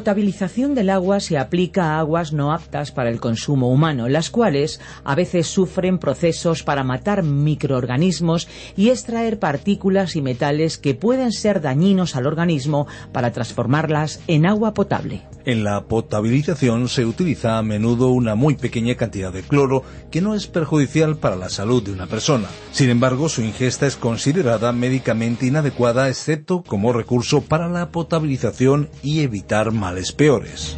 Potabilización del agua se aplica a aguas no aptas para el consumo humano, las cuales a veces sufren procesos para matar microorganismos y extraer partículas y metales que pueden ser dañinos al organismo para transformarlas en agua potable. En la potabilización se utiliza a menudo una muy pequeña cantidad de cloro que no es perjudicial para la salud de una persona. Sin embargo, su ingesta es considerada médicamente inadecuada excepto como recurso para la potabilización y evitar males peores.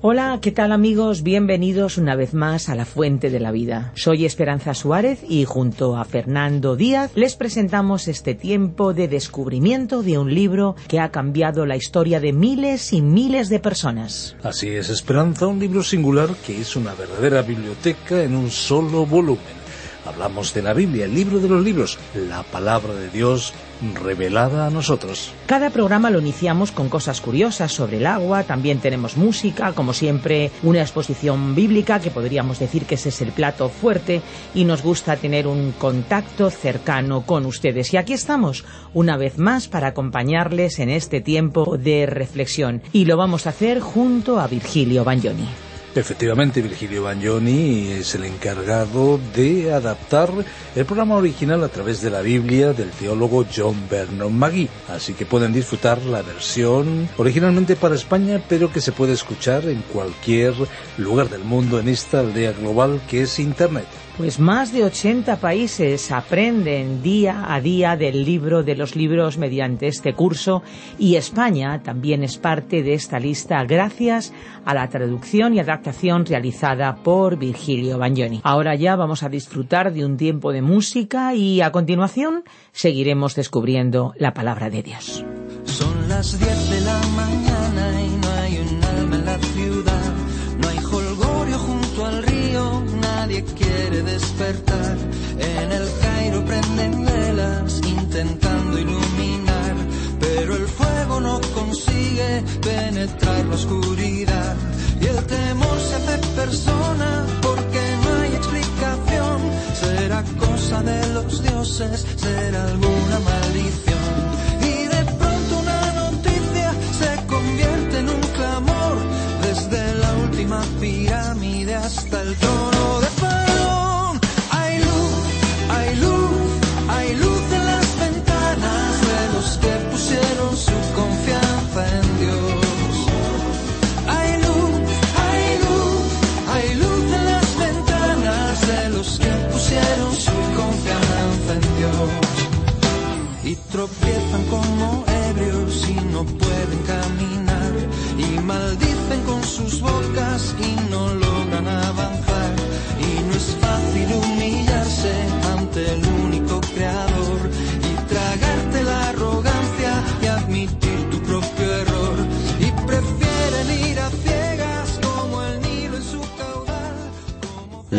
Hola, ¿qué tal amigos? Bienvenidos una vez más a La Fuente de la Vida. Soy Esperanza Suárez y junto a Fernando Díaz les presentamos este tiempo de descubrimiento de un libro que ha cambiado la historia de miles y miles de personas. Así es, Esperanza, un libro singular que es una verdadera biblioteca en un solo volumen. Hablamos de la Biblia, el libro de los libros, la palabra de Dios revelada a nosotros. Cada programa lo iniciamos con cosas curiosas sobre el agua, también tenemos música, como siempre una exposición bíblica que podríamos decir que ese es el plato fuerte y nos gusta tener un contacto cercano con ustedes. Y aquí estamos una vez más para acompañarles en este tiempo de reflexión y lo vamos a hacer junto a Virgilio Bagnoni. Efectivamente, Virgilio Bagnoni es el encargado de adaptar el programa original a través de la Biblia del teólogo John Vernon Magee. Así que pueden disfrutar la versión originalmente para España, pero que se puede escuchar en cualquier lugar del mundo en esta aldea global que es Internet. Pues más de 80 países aprenden día a día del libro de los libros mediante este curso y España también es parte de esta lista gracias a la traducción y adaptación realizada por Virgilio Bagnoni. Ahora ya vamos a disfrutar de un tiempo de música y a continuación seguiremos descubriendo la palabra de Dios. Son las 10 de la mañana y quiere despertar.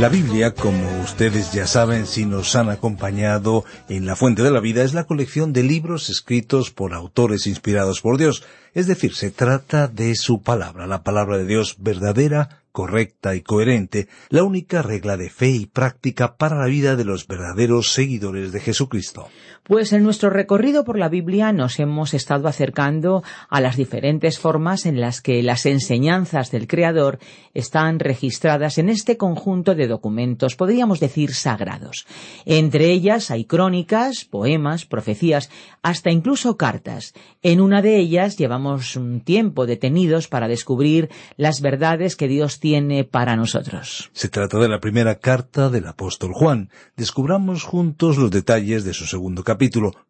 La Biblia, como ustedes ya saben si nos han acompañado en La Fuente de la Vida, es la colección de libros escritos por autores inspirados por Dios. Es decir, se trata de su palabra, la palabra de Dios verdadera, correcta y coherente, la única regla de fe y práctica para la vida de los verdaderos seguidores de Jesucristo. Pues en nuestro recorrido por la Biblia nos hemos estado acercando a las diferentes formas en las que las enseñanzas del Creador están registradas en este conjunto de documentos, podríamos decir sagrados. Entre ellas hay crónicas, poemas, profecías, hasta incluso cartas. En una de ellas llevamos un tiempo detenidos para descubrir las verdades que Dios tiene para nosotros. Se trata de la primera carta del apóstol Juan. Descubramos juntos los detalles de su segundo capítulo.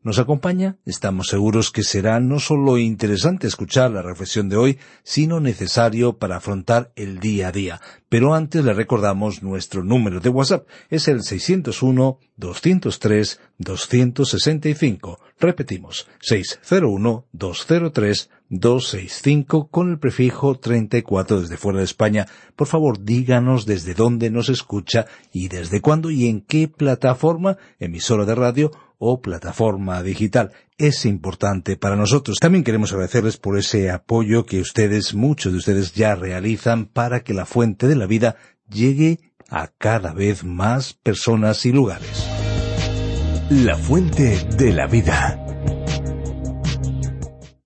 ¿Nos acompaña? Estamos seguros que será no solo interesante escuchar la reflexión de hoy, sino necesario para afrontar el día a día. Pero antes le recordamos nuestro número de WhatsApp. Es el 601-203-265. Repetimos, 601-203-265 con el prefijo 34 desde fuera de España. Por favor, díganos desde dónde nos escucha y desde cuándo y en qué plataforma, emisora de radio o plataforma digital. Es importante para nosotros. También queremos agradecerles por ese apoyo que ustedes, muchos de ustedes ya realizan para que la fuente de la vida llegue a cada vez más personas y lugares. La fuente de la vida.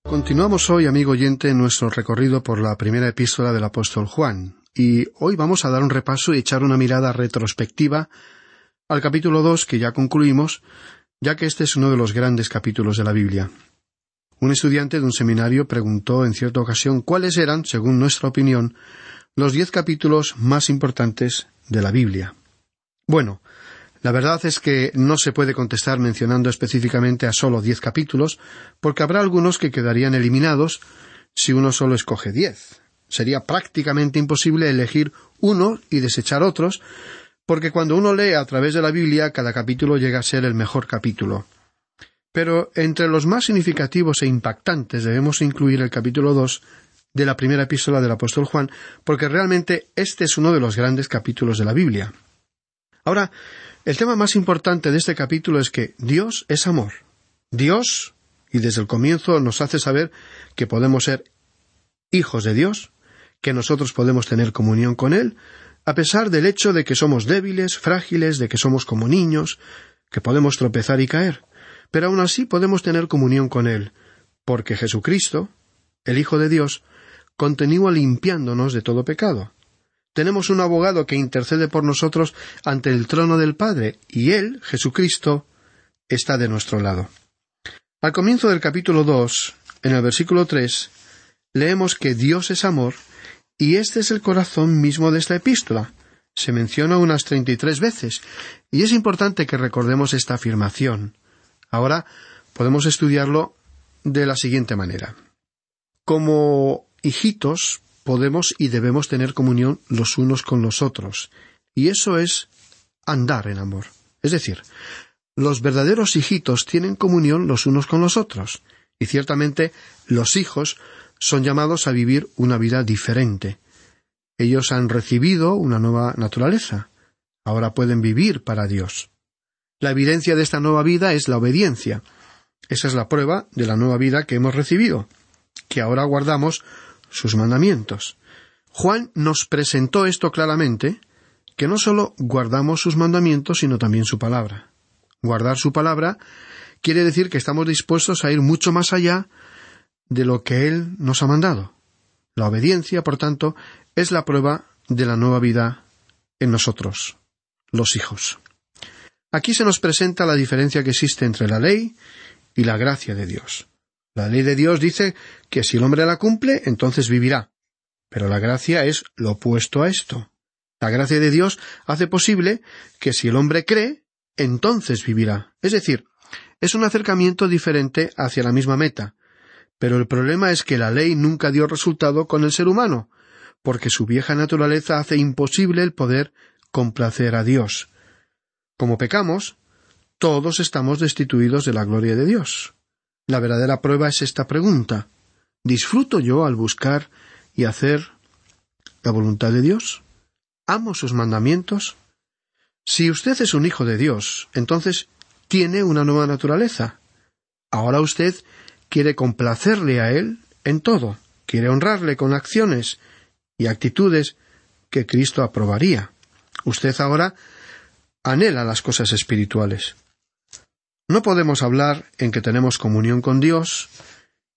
Continuamos hoy, amigo oyente, nuestro recorrido por la primera epístola del apóstol Juan, y hoy vamos a dar un repaso y echar una mirada retrospectiva al capítulo 2 que ya concluimos, ya que este es uno de los grandes capítulos de la Biblia. Un estudiante de un seminario preguntó en cierta ocasión cuáles eran, según nuestra opinión, los diez capítulos más importantes de la Biblia. Bueno, la verdad es que no se puede contestar mencionando específicamente a solo diez capítulos, porque habrá algunos que quedarían eliminados si uno solo escoge diez. Sería prácticamente imposible elegir uno y desechar otros, porque cuando uno lee a través de la Biblia cada capítulo llega a ser el mejor capítulo. Pero entre los más significativos e impactantes debemos incluir el capítulo dos de la primera epístola del apóstol Juan, porque realmente este es uno de los grandes capítulos de la Biblia. Ahora, el tema más importante de este capítulo es que Dios es amor. Dios, y desde el comienzo nos hace saber que podemos ser hijos de Dios, que nosotros podemos tener comunión con Él, a pesar del hecho de que somos débiles, frágiles, de que somos como niños, que podemos tropezar y caer. Pero aun así podemos tener comunión con Él, porque Jesucristo, el Hijo de Dios, continúa limpiándonos de todo pecado. Tenemos un abogado que intercede por nosotros ante el trono del Padre, y Él, Jesucristo, está de nuestro lado. Al comienzo del capítulo dos, en el versículo tres, leemos que Dios es amor y este es el corazón mismo de esta epístola. Se menciona unas treinta y tres veces, y es importante que recordemos esta afirmación. Ahora podemos estudiarlo de la siguiente manera. Como hijitos podemos y debemos tener comunión los unos con los otros, y eso es andar en amor. Es decir, los verdaderos hijitos tienen comunión los unos con los otros, y ciertamente los hijos son llamados a vivir una vida diferente. Ellos han recibido una nueva naturaleza. Ahora pueden vivir para Dios. La evidencia de esta nueva vida es la obediencia. Esa es la prueba de la nueva vida que hemos recibido, que ahora guardamos sus mandamientos. Juan nos presentó esto claramente, que no sólo guardamos sus mandamientos, sino también su palabra. Guardar su palabra quiere decir que estamos dispuestos a ir mucho más allá de lo que Él nos ha mandado. La obediencia, por tanto, es la prueba de la nueva vida en nosotros, los hijos. Aquí se nos presenta la diferencia que existe entre la ley y la gracia de Dios. La ley de Dios dice que si el hombre la cumple, entonces vivirá. Pero la gracia es lo opuesto a esto. La gracia de Dios hace posible que si el hombre cree, entonces vivirá. Es decir, es un acercamiento diferente hacia la misma meta, pero el problema es que la ley nunca dio resultado con el ser humano, porque su vieja naturaleza hace imposible el poder complacer a Dios. Como pecamos, todos estamos destituidos de la gloria de Dios. La verdadera prueba es esta pregunta ¿Disfruto yo al buscar y hacer la voluntad de Dios? ¿Amo sus mandamientos? Si usted es un hijo de Dios, entonces tiene una nueva naturaleza. Ahora usted quiere complacerle a Él en todo, quiere honrarle con acciones y actitudes que Cristo aprobaría. Usted ahora anhela las cosas espirituales. No podemos hablar en que tenemos comunión con Dios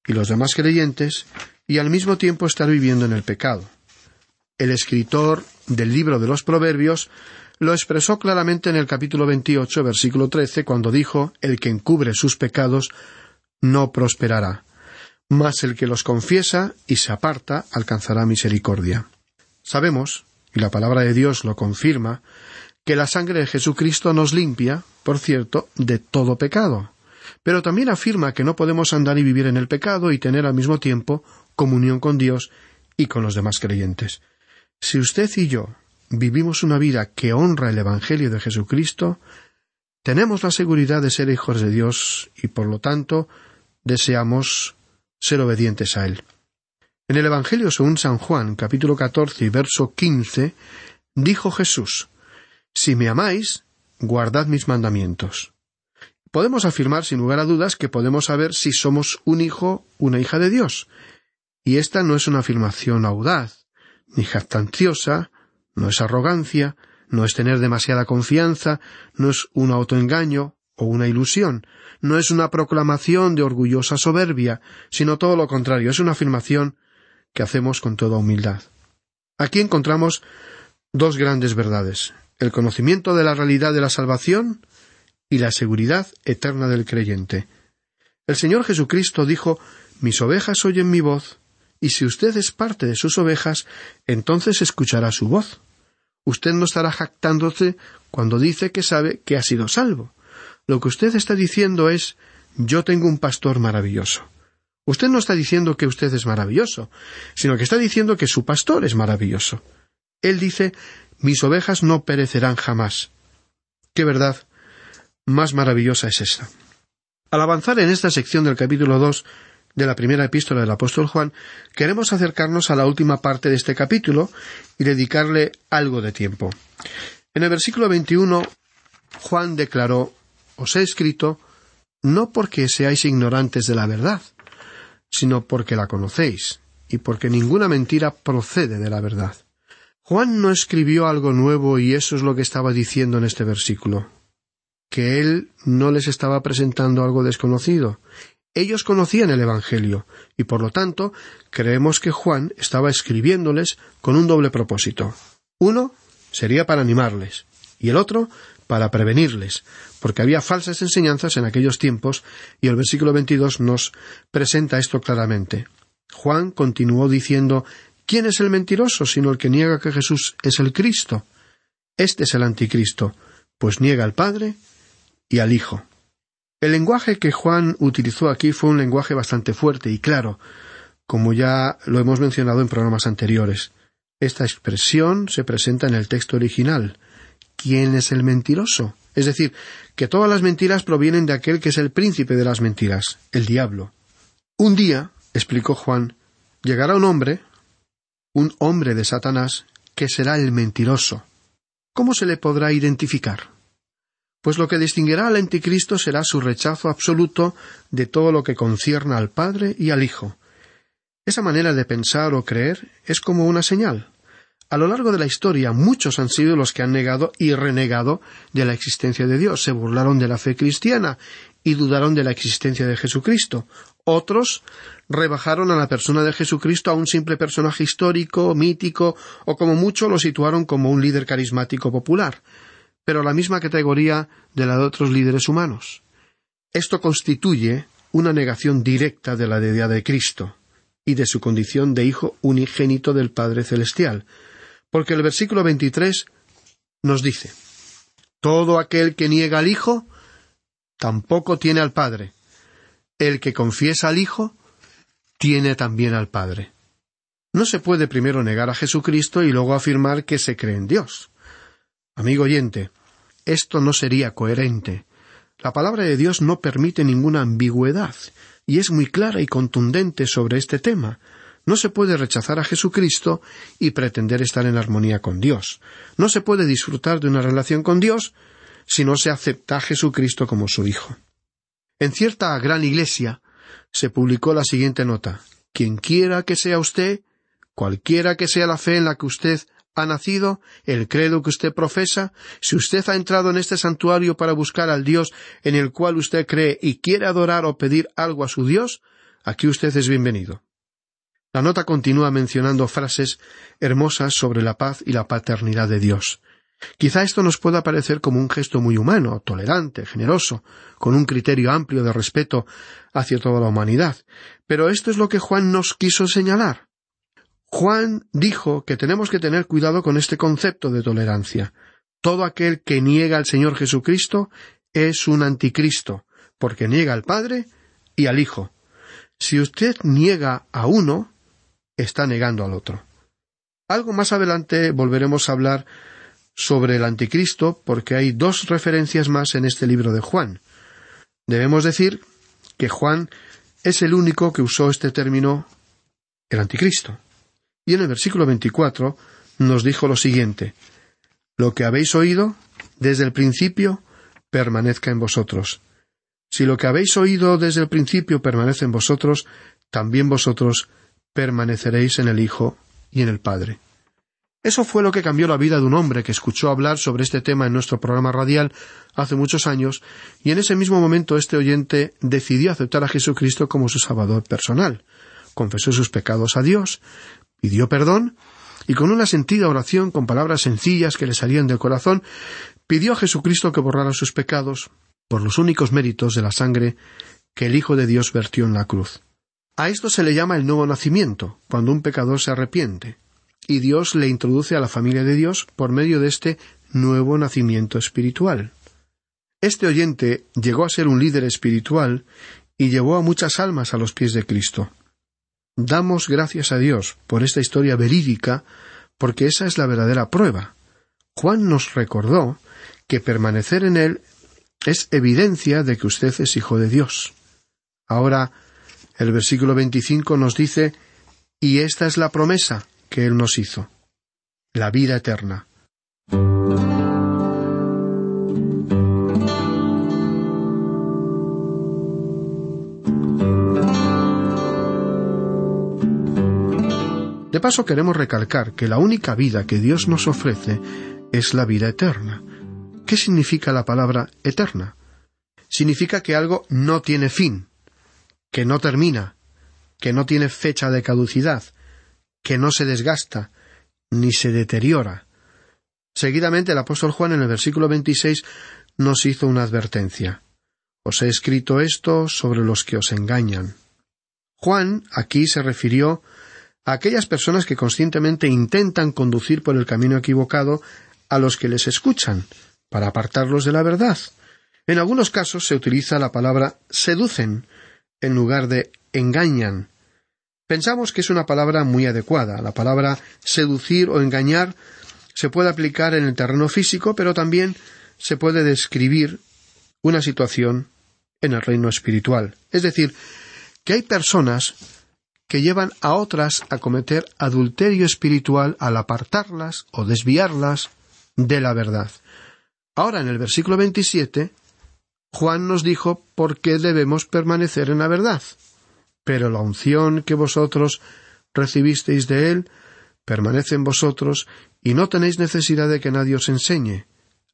y los demás creyentes y al mismo tiempo estar viviendo en el pecado. El escritor del libro de los Proverbios lo expresó claramente en el capítulo 28, versículo 13, cuando dijo, El que encubre sus pecados no prosperará, mas el que los confiesa y se aparta alcanzará misericordia. Sabemos y la palabra de Dios lo confirma, que la sangre de Jesucristo nos limpia, por cierto, de todo pecado. Pero también afirma que no podemos andar y vivir en el pecado y tener al mismo tiempo comunión con Dios y con los demás creyentes. Si usted y yo vivimos una vida que honra el Evangelio de Jesucristo, tenemos la seguridad de ser hijos de Dios y por lo tanto deseamos ser obedientes a Él. En el Evangelio según San Juan, capítulo catorce y verso quince, dijo Jesús Si me amáis, guardad mis mandamientos. Podemos afirmar sin lugar a dudas que podemos saber si somos un hijo, una hija de Dios. Y esta no es una afirmación audaz, ni jactanciosa, no es arrogancia, no es tener demasiada confianza, no es un autoengaño o una ilusión, no es una proclamación de orgullosa soberbia, sino todo lo contrario, es una afirmación que hacemos con toda humildad. Aquí encontramos dos grandes verdades el conocimiento de la realidad de la salvación y la seguridad eterna del creyente. El Señor Jesucristo dijo Mis ovejas oyen mi voz, y si usted es parte de sus ovejas, entonces escuchará su voz. Usted no estará jactándose cuando dice que sabe que ha sido salvo. Lo que usted está diciendo es yo tengo un pastor maravilloso. Usted no está diciendo que usted es maravilloso, sino que está diciendo que su pastor es maravilloso. Él dice mis ovejas no perecerán jamás. ¿Qué verdad más maravillosa es esta? Al avanzar en esta sección del capítulo dos de la primera epístola del apóstol Juan, queremos acercarnos a la última parte de este capítulo y dedicarle algo de tiempo. En el versículo 21, Juan declaró, Os he escrito no porque seáis ignorantes de la verdad, sino porque la conocéis, y porque ninguna mentira procede de la verdad. Juan no escribió algo nuevo y eso es lo que estaba diciendo en este versículo, que él no les estaba presentando algo desconocido, ellos conocían el Evangelio, y por lo tanto creemos que Juan estaba escribiéndoles con un doble propósito. Uno sería para animarles, y el otro para prevenirles, porque había falsas enseñanzas en aquellos tiempos, y el versículo 22 nos presenta esto claramente. Juan continuó diciendo ¿Quién es el mentiroso sino el que niega que Jesús es el Cristo? Este es el anticristo, pues niega al Padre y al Hijo. El lenguaje que Juan utilizó aquí fue un lenguaje bastante fuerte y claro, como ya lo hemos mencionado en programas anteriores. Esta expresión se presenta en el texto original. ¿Quién es el mentiroso? Es decir, que todas las mentiras provienen de aquel que es el príncipe de las mentiras, el diablo. Un día, explicó Juan, llegará un hombre, un hombre de Satanás, que será el mentiroso. ¿Cómo se le podrá identificar? pues lo que distinguirá al anticristo será su rechazo absoluto de todo lo que concierna al Padre y al Hijo. Esa manera de pensar o creer es como una señal. A lo largo de la historia muchos han sido los que han negado y renegado de la existencia de Dios, se burlaron de la fe cristiana y dudaron de la existencia de Jesucristo. Otros rebajaron a la persona de Jesucristo a un simple personaje histórico, mítico, o como mucho lo situaron como un líder carismático popular pero la misma categoría de la de otros líderes humanos. Esto constituye una negación directa de la deidad de Cristo y de su condición de Hijo unigénito del Padre Celestial, porque el versículo 23 nos dice, Todo aquel que niega al Hijo, tampoco tiene al Padre. El que confiesa al Hijo, tiene también al Padre. No se puede primero negar a Jesucristo y luego afirmar que se cree en Dios. Amigo oyente, esto no sería coherente. La palabra de Dios no permite ninguna ambigüedad, y es muy clara y contundente sobre este tema. No se puede rechazar a Jesucristo y pretender estar en armonía con Dios. No se puede disfrutar de una relación con Dios si no se acepta a Jesucristo como su Hijo. En cierta gran iglesia se publicó la siguiente nota Quien quiera que sea usted, cualquiera que sea la fe en la que usted ha nacido, el credo que usted profesa, si usted ha entrado en este santuario para buscar al Dios en el cual usted cree y quiere adorar o pedir algo a su Dios, aquí usted es bienvenido. La nota continúa mencionando frases hermosas sobre la paz y la paternidad de Dios. Quizá esto nos pueda parecer como un gesto muy humano, tolerante, generoso, con un criterio amplio de respeto hacia toda la humanidad, pero esto es lo que Juan nos quiso señalar. Juan dijo que tenemos que tener cuidado con este concepto de tolerancia. Todo aquel que niega al Señor Jesucristo es un anticristo, porque niega al Padre y al Hijo. Si usted niega a uno, está negando al otro. Algo más adelante volveremos a hablar sobre el anticristo, porque hay dos referencias más en este libro de Juan. Debemos decir que Juan es el único que usó este término el anticristo. Y en el versículo 24 nos dijo lo siguiente, Lo que habéis oído desde el principio permanezca en vosotros. Si lo que habéis oído desde el principio permanece en vosotros, también vosotros permaneceréis en el Hijo y en el Padre. Eso fue lo que cambió la vida de un hombre que escuchó hablar sobre este tema en nuestro programa radial hace muchos años, y en ese mismo momento este oyente decidió aceptar a Jesucristo como su Salvador personal. Confesó sus pecados a Dios, pidió perdón, y con una sentida oración con palabras sencillas que le salían del corazón, pidió a Jesucristo que borrara sus pecados por los únicos méritos de la sangre que el Hijo de Dios vertió en la cruz. A esto se le llama el nuevo nacimiento, cuando un pecador se arrepiente y Dios le introduce a la familia de Dios por medio de este nuevo nacimiento espiritual. Este oyente llegó a ser un líder espiritual y llevó a muchas almas a los pies de Cristo. Damos gracias a Dios por esta historia verídica, porque esa es la verdadera prueba. Juan nos recordó que permanecer en Él es evidencia de que usted es hijo de Dios. Ahora, el versículo 25 nos dice, y esta es la promesa, que Él nos hizo, la vida eterna. De paso queremos recalcar que la única vida que Dios nos ofrece es la vida eterna. ¿Qué significa la palabra eterna? Significa que algo no tiene fin, que no termina, que no tiene fecha de caducidad, que no se desgasta, ni se deteriora. Seguidamente el apóstol Juan en el versículo 26 nos hizo una advertencia. Os he escrito esto sobre los que os engañan. Juan aquí se refirió a aquellas personas que conscientemente intentan conducir por el camino equivocado a los que les escuchan, para apartarlos de la verdad. En algunos casos se utiliza la palabra seducen en lugar de engañan, Pensamos que es una palabra muy adecuada. La palabra seducir o engañar se puede aplicar en el terreno físico, pero también se puede describir una situación en el reino espiritual. Es decir, que hay personas que llevan a otras a cometer adulterio espiritual al apartarlas o desviarlas de la verdad. Ahora, en el versículo 27, Juan nos dijo por qué debemos permanecer en la verdad. Pero la unción que vosotros recibisteis de él permanece en vosotros y no tenéis necesidad de que nadie os enseñe,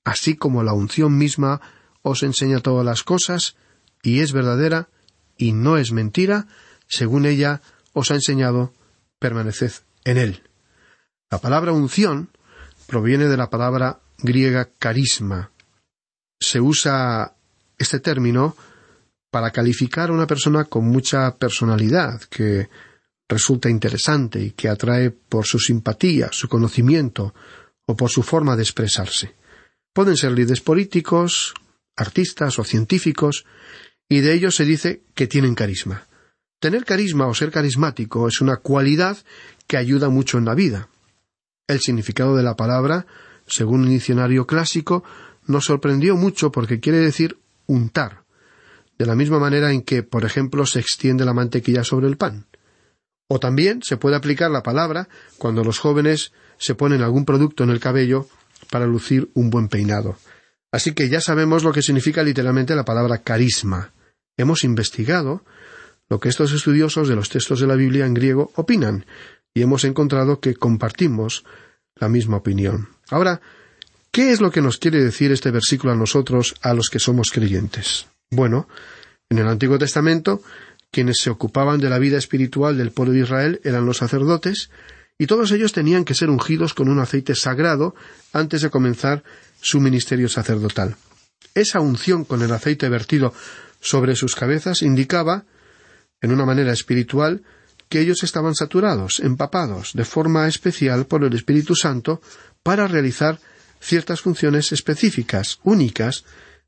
así como la unción misma os enseña todas las cosas, y es verdadera, y no es mentira, según ella os ha enseñado, permaneced en él. La palabra unción proviene de la palabra griega carisma. Se usa este término para calificar a una persona con mucha personalidad, que resulta interesante y que atrae por su simpatía, su conocimiento o por su forma de expresarse. Pueden ser líderes políticos, artistas o científicos, y de ellos se dice que tienen carisma. Tener carisma o ser carismático es una cualidad que ayuda mucho en la vida. El significado de la palabra, según un diccionario clásico, nos sorprendió mucho porque quiere decir untar, de la misma manera en que, por ejemplo, se extiende la mantequilla sobre el pan. O también se puede aplicar la palabra cuando los jóvenes se ponen algún producto en el cabello para lucir un buen peinado. Así que ya sabemos lo que significa literalmente la palabra carisma. Hemos investigado lo que estos estudiosos de los textos de la Biblia en griego opinan, y hemos encontrado que compartimos la misma opinión. Ahora, ¿qué es lo que nos quiere decir este versículo a nosotros, a los que somos creyentes? Bueno, en el Antiguo Testamento, quienes se ocupaban de la vida espiritual del pueblo de Israel eran los sacerdotes, y todos ellos tenían que ser ungidos con un aceite sagrado antes de comenzar su ministerio sacerdotal. Esa unción con el aceite vertido sobre sus cabezas indicaba, en una manera espiritual, que ellos estaban saturados, empapados, de forma especial por el Espíritu Santo para realizar ciertas funciones específicas, únicas,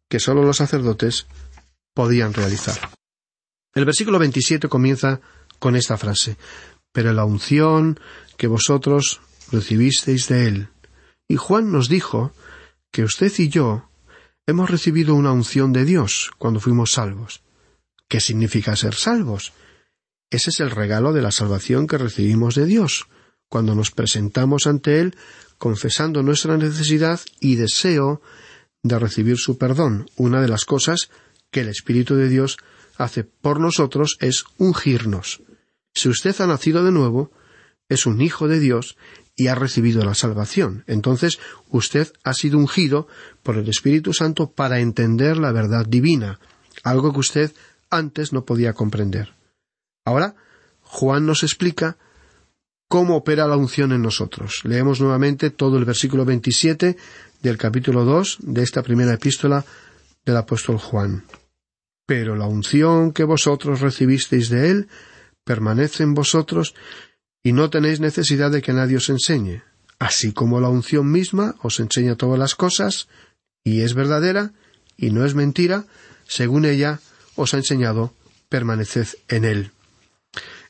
que sólo los sacerdotes podían realizar. El versículo 27 comienza con esta frase, pero la unción que vosotros recibisteis de él. Y Juan nos dijo que usted y yo hemos recibido una unción de Dios cuando fuimos salvos. ¿Qué significa ser salvos? Ese es el regalo de la salvación que recibimos de Dios, cuando nos presentamos ante Él confesando nuestra necesidad y deseo de recibir su perdón. Una de las cosas que el Espíritu de Dios hace por nosotros es ungirnos. Si usted ha nacido de nuevo, es un hijo de Dios y ha recibido la salvación. Entonces usted ha sido ungido por el Espíritu Santo para entender la verdad divina, algo que usted antes no podía comprender. Ahora, Juan nos explica cómo opera la unción en nosotros. Leemos nuevamente todo el versículo 27 del capítulo 2 de esta primera epístola del apóstol Juan. Pero la unción que vosotros recibisteis de él permanece en vosotros y no tenéis necesidad de que nadie os enseñe, así como la unción misma os enseña todas las cosas, y es verdadera, y no es mentira, según ella os ha enseñado, permaneced en él.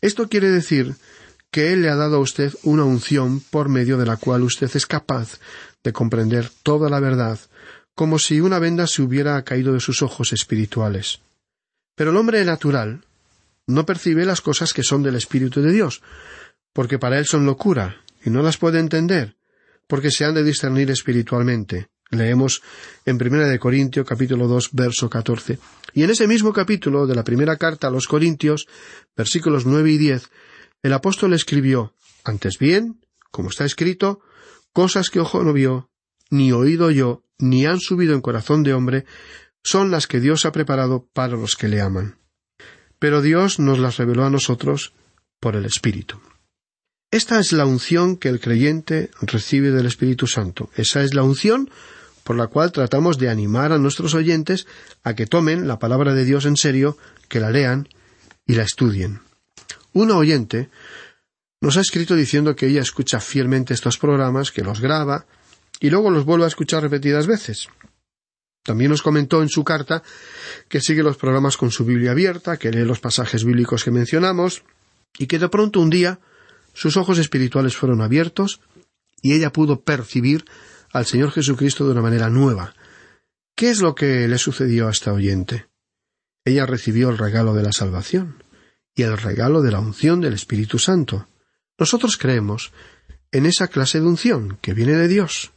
Esto quiere decir que Él le ha dado a usted una unción por medio de la cual usted es capaz de comprender toda la verdad, como si una venda se hubiera caído de sus ojos espirituales. Pero el hombre natural no percibe las cosas que son del Espíritu de Dios, porque para él son locura, y no las puede entender, porque se han de discernir espiritualmente. Leemos en Primera de Corintios capítulo dos verso catorce. Y en ese mismo capítulo de la primera carta a los Corintios, versículos nueve y diez, el apóstol escribió Antes bien, como está escrito, cosas que ojo no vio, ni oído yo, ni han subido en corazón de hombre, son las que Dios ha preparado para los que le aman. Pero Dios nos las reveló a nosotros por el Espíritu. Esta es la unción que el creyente recibe del Espíritu Santo. Esa es la unción por la cual tratamos de animar a nuestros oyentes a que tomen la palabra de Dios en serio, que la lean y la estudien. Una oyente nos ha escrito diciendo que ella escucha fielmente estos programas, que los graba y luego los vuelve a escuchar repetidas veces. También nos comentó en su carta que sigue los programas con su Biblia abierta, que lee los pasajes bíblicos que mencionamos, y que de pronto un día sus ojos espirituales fueron abiertos y ella pudo percibir al Señor Jesucristo de una manera nueva. ¿Qué es lo que le sucedió a esta oyente? Ella recibió el regalo de la salvación y el regalo de la unción del Espíritu Santo. Nosotros creemos en esa clase de unción que viene de Dios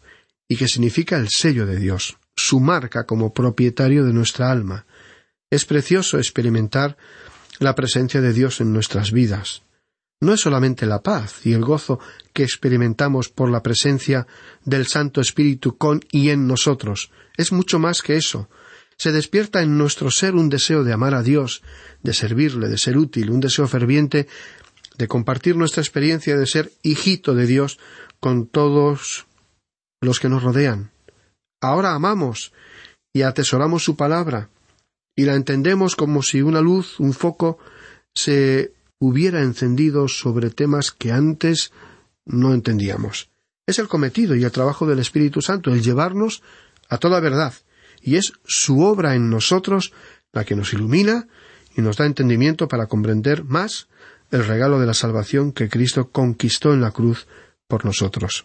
y que significa el sello de Dios, su marca como propietario de nuestra alma. Es precioso experimentar la presencia de Dios en nuestras vidas no es solamente la paz y el gozo que experimentamos por la presencia del Santo Espíritu con y en nosotros, es mucho más que eso. Se despierta en nuestro ser un deseo de amar a Dios, de servirle, de ser útil, un deseo ferviente de compartir nuestra experiencia de ser hijito de Dios con todos los que nos rodean. Ahora amamos y atesoramos su palabra y la entendemos como si una luz, un foco, se hubiera encendido sobre temas que antes no entendíamos. Es el cometido y el trabajo del Espíritu Santo, el llevarnos a toda verdad, y es su obra en nosotros la que nos ilumina y nos da entendimiento para comprender más el regalo de la salvación que Cristo conquistó en la cruz por nosotros.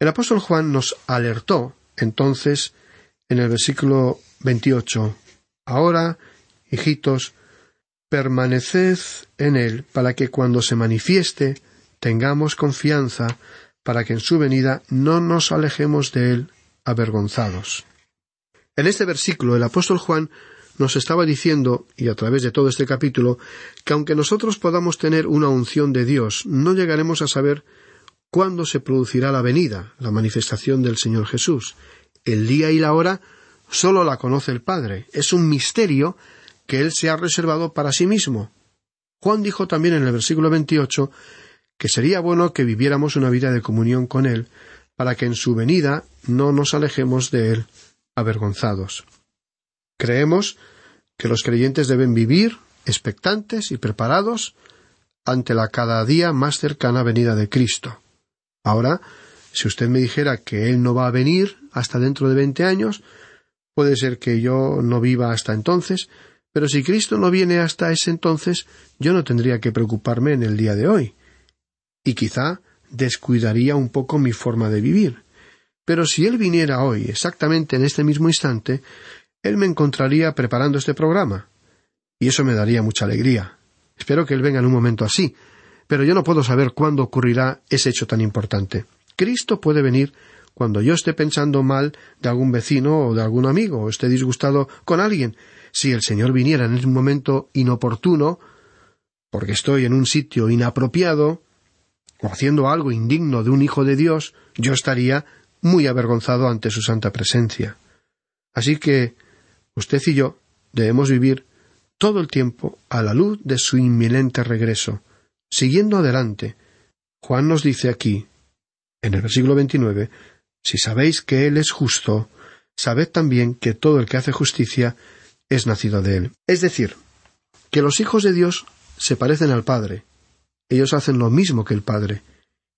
El apóstol Juan nos alertó entonces en el versículo 28 Ahora, hijitos, permaneced en él para que cuando se manifieste tengamos confianza para que en su venida no nos alejemos de él avergonzados. En este versículo el apóstol Juan nos estaba diciendo, y a través de todo este capítulo, que aunque nosotros podamos tener una unción de Dios, no llegaremos a saber cuándo se producirá la venida, la manifestación del Señor Jesús. El día y la hora sólo la conoce el Padre. Es un misterio que Él se ha reservado para sí mismo. Juan dijo también en el versículo 28 que sería bueno que viviéramos una vida de comunión con Él, para que en su venida no nos alejemos de Él avergonzados. Creemos que los creyentes deben vivir expectantes y preparados ante la cada día más cercana venida de Cristo. Ahora, si usted me dijera que Él no va a venir hasta dentro de veinte años, puede ser que yo no viva hasta entonces, pero si Cristo no viene hasta ese entonces, yo no tendría que preocuparme en el día de hoy. Y quizá descuidaría un poco mi forma de vivir. Pero si Él viniera hoy, exactamente en este mismo instante, Él me encontraría preparando este programa. Y eso me daría mucha alegría. Espero que Él venga en un momento así, pero yo no puedo saber cuándo ocurrirá ese hecho tan importante. Cristo puede venir cuando yo esté pensando mal de algún vecino o de algún amigo, o esté disgustado con alguien, si el Señor viniera en un momento inoportuno, porque estoy en un sitio inapropiado, o haciendo algo indigno de un hijo de Dios, yo estaría muy avergonzado ante su santa presencia. Así que usted y yo debemos vivir todo el tiempo a la luz de su inminente regreso, siguiendo adelante. Juan nos dice aquí, en el versículo 29, si sabéis que Él es justo, sabed también que todo el que hace justicia es nacido de él. Es decir, que los hijos de Dios se parecen al Padre. Ellos hacen lo mismo que el Padre.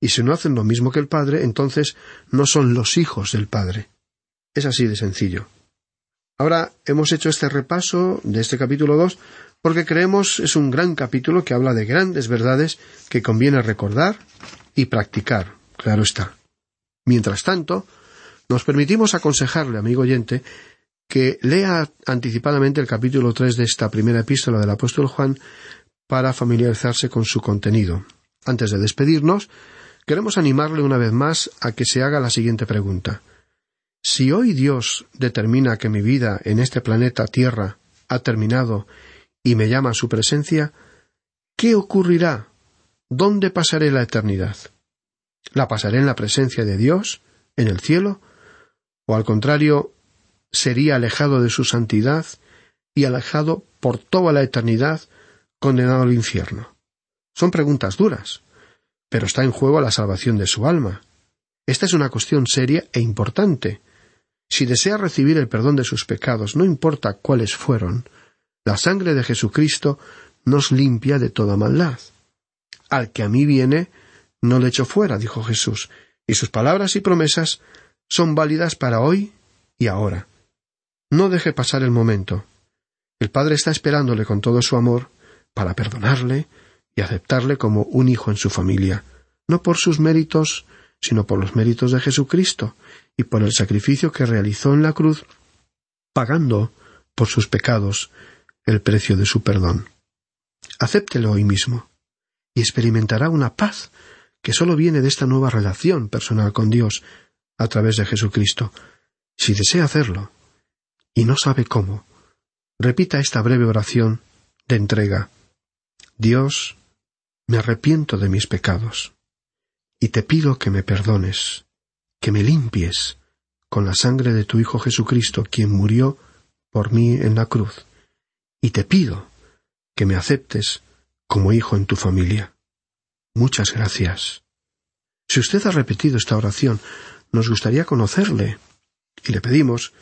Y si no hacen lo mismo que el Padre, entonces no son los hijos del Padre. Es así de sencillo. Ahora hemos hecho este repaso de este capítulo 2 porque creemos es un gran capítulo que habla de grandes verdades que conviene recordar y practicar. Claro está. Mientras tanto, nos permitimos aconsejarle, amigo oyente, que lea anticipadamente el capítulo tres de esta primera epístola del apóstol Juan para familiarizarse con su contenido. Antes de despedirnos, queremos animarle una vez más a que se haga la siguiente pregunta. Si hoy Dios determina que mi vida en este planeta Tierra ha terminado y me llama a su presencia, ¿qué ocurrirá? ¿Dónde pasaré la eternidad? ¿La pasaré en la presencia de Dios, en el cielo? ¿O al contrario, sería alejado de su santidad y alejado por toda la eternidad, condenado al infierno. Son preguntas duras, pero está en juego la salvación de su alma. Esta es una cuestión seria e importante. Si desea recibir el perdón de sus pecados, no importa cuáles fueron, la sangre de Jesucristo nos limpia de toda maldad. Al que a mí viene, no le echo fuera, dijo Jesús, y sus palabras y promesas son válidas para hoy y ahora. No deje pasar el momento. El Padre está esperándole con todo su amor para perdonarle y aceptarle como un hijo en su familia, no por sus méritos, sino por los méritos de Jesucristo y por el sacrificio que realizó en la cruz, pagando por sus pecados el precio de su perdón. Acéptelo hoy mismo y experimentará una paz que sólo viene de esta nueva relación personal con Dios a través de Jesucristo. Si desea hacerlo, y no sabe cómo, repita esta breve oración de entrega. Dios, me arrepiento de mis pecados, y te pido que me perdones, que me limpies con la sangre de tu Hijo Jesucristo, quien murió por mí en la cruz, y te pido que me aceptes como hijo en tu familia. Muchas gracias. Si usted ha repetido esta oración, nos gustaría conocerle, y le pedimos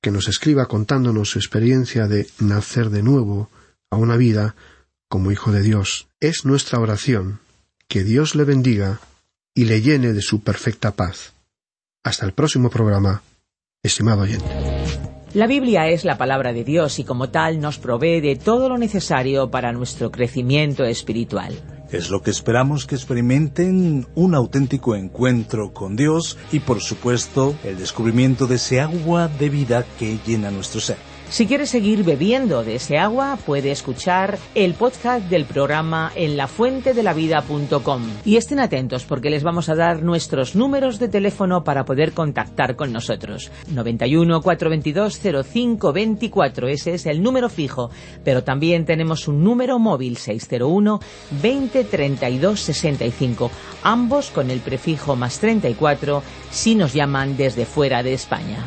que nos escriba contándonos su experiencia de nacer de nuevo a una vida como hijo de Dios. Es nuestra oración. Que Dios le bendiga y le llene de su perfecta paz. Hasta el próximo programa, estimado oyente. La Biblia es la palabra de Dios y como tal nos provee de todo lo necesario para nuestro crecimiento espiritual. Es lo que esperamos que experimenten un auténtico encuentro con Dios y por supuesto el descubrimiento de ese agua de vida que llena nuestro ser. Si quiere seguir bebiendo de ese agua, puede escuchar el podcast del programa en lafuentedelavida.com. Y estén atentos porque les vamos a dar nuestros números de teléfono para poder contactar con nosotros. 91 422 0524, ese es el número fijo, pero también tenemos un número móvil 601 20 32 65, ambos con el prefijo más 34 si nos llaman desde fuera de España.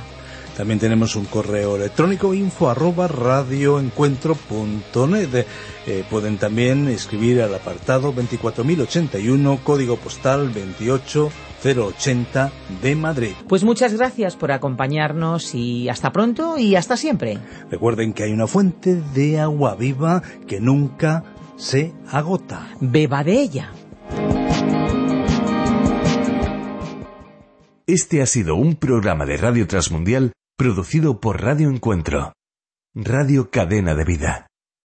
También tenemos un correo electrónico info arroba radioencuentro.net. Eh, pueden también escribir al apartado 24081, código postal 28080 de Madrid. Pues muchas gracias por acompañarnos y hasta pronto y hasta siempre. Recuerden que hay una fuente de agua viva que nunca se agota. Beba de ella. Este ha sido un programa de Radio Transmundial producido por Radio Encuentro, Radio Cadena de Vida.